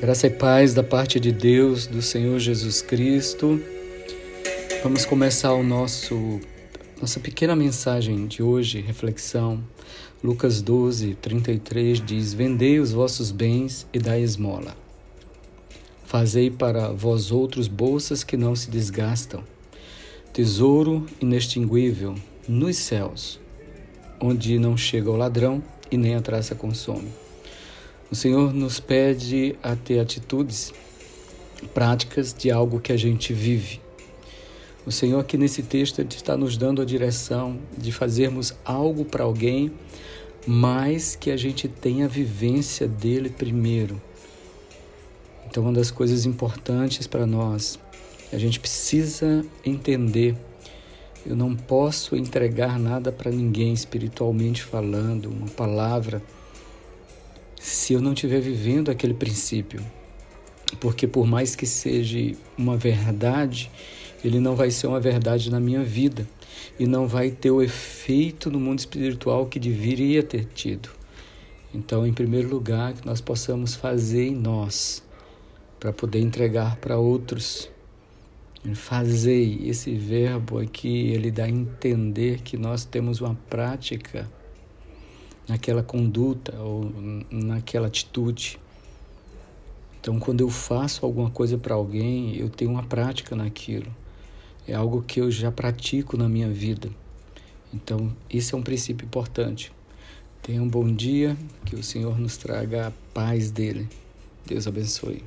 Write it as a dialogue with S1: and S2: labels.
S1: Graça e paz da parte de Deus, do Senhor Jesus Cristo. Vamos começar o nosso nossa pequena mensagem de hoje, reflexão. Lucas 12, 33 diz: Vendei os vossos bens e dai esmola. Fazei para vós outros bolsas que não se desgastam, tesouro inextinguível nos céus, onde não chega o ladrão e nem a traça consome. O Senhor nos pede a ter atitudes práticas de algo que a gente vive. O Senhor aqui nesse texto está nos dando a direção de fazermos algo para alguém, mas que a gente tenha a vivência dele primeiro. Então, uma das coisas importantes para nós, a gente precisa entender. Eu não posso entregar nada para ninguém espiritualmente falando, uma palavra se eu não estiver vivendo aquele princípio. Porque por mais que seja uma verdade, ele não vai ser uma verdade na minha vida e não vai ter o efeito no mundo espiritual que deveria ter tido. Então, em primeiro lugar, que nós possamos fazer em nós para poder entregar para outros. Fazer esse verbo aqui, ele dá a entender que nós temos uma prática naquela conduta ou naquela atitude. Então, quando eu faço alguma coisa para alguém, eu tenho uma prática naquilo. É algo que eu já pratico na minha vida. Então, esse é um princípio importante. Tenha um bom dia, que o Senhor nos traga a paz dele. Deus abençoe.